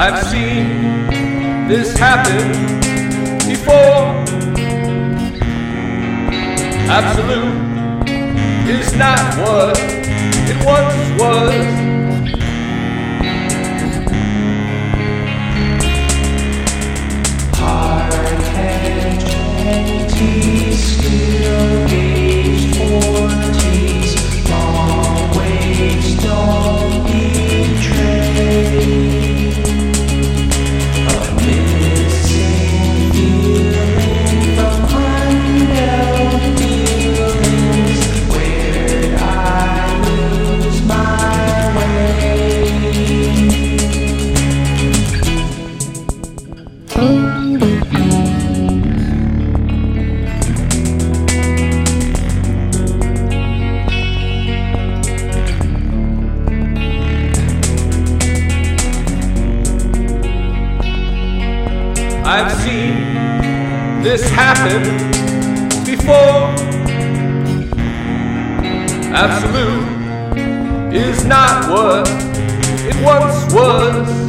I've seen this happen before. Absolute is not what it once was. I've seen this happen before. Absolute is not what it once was.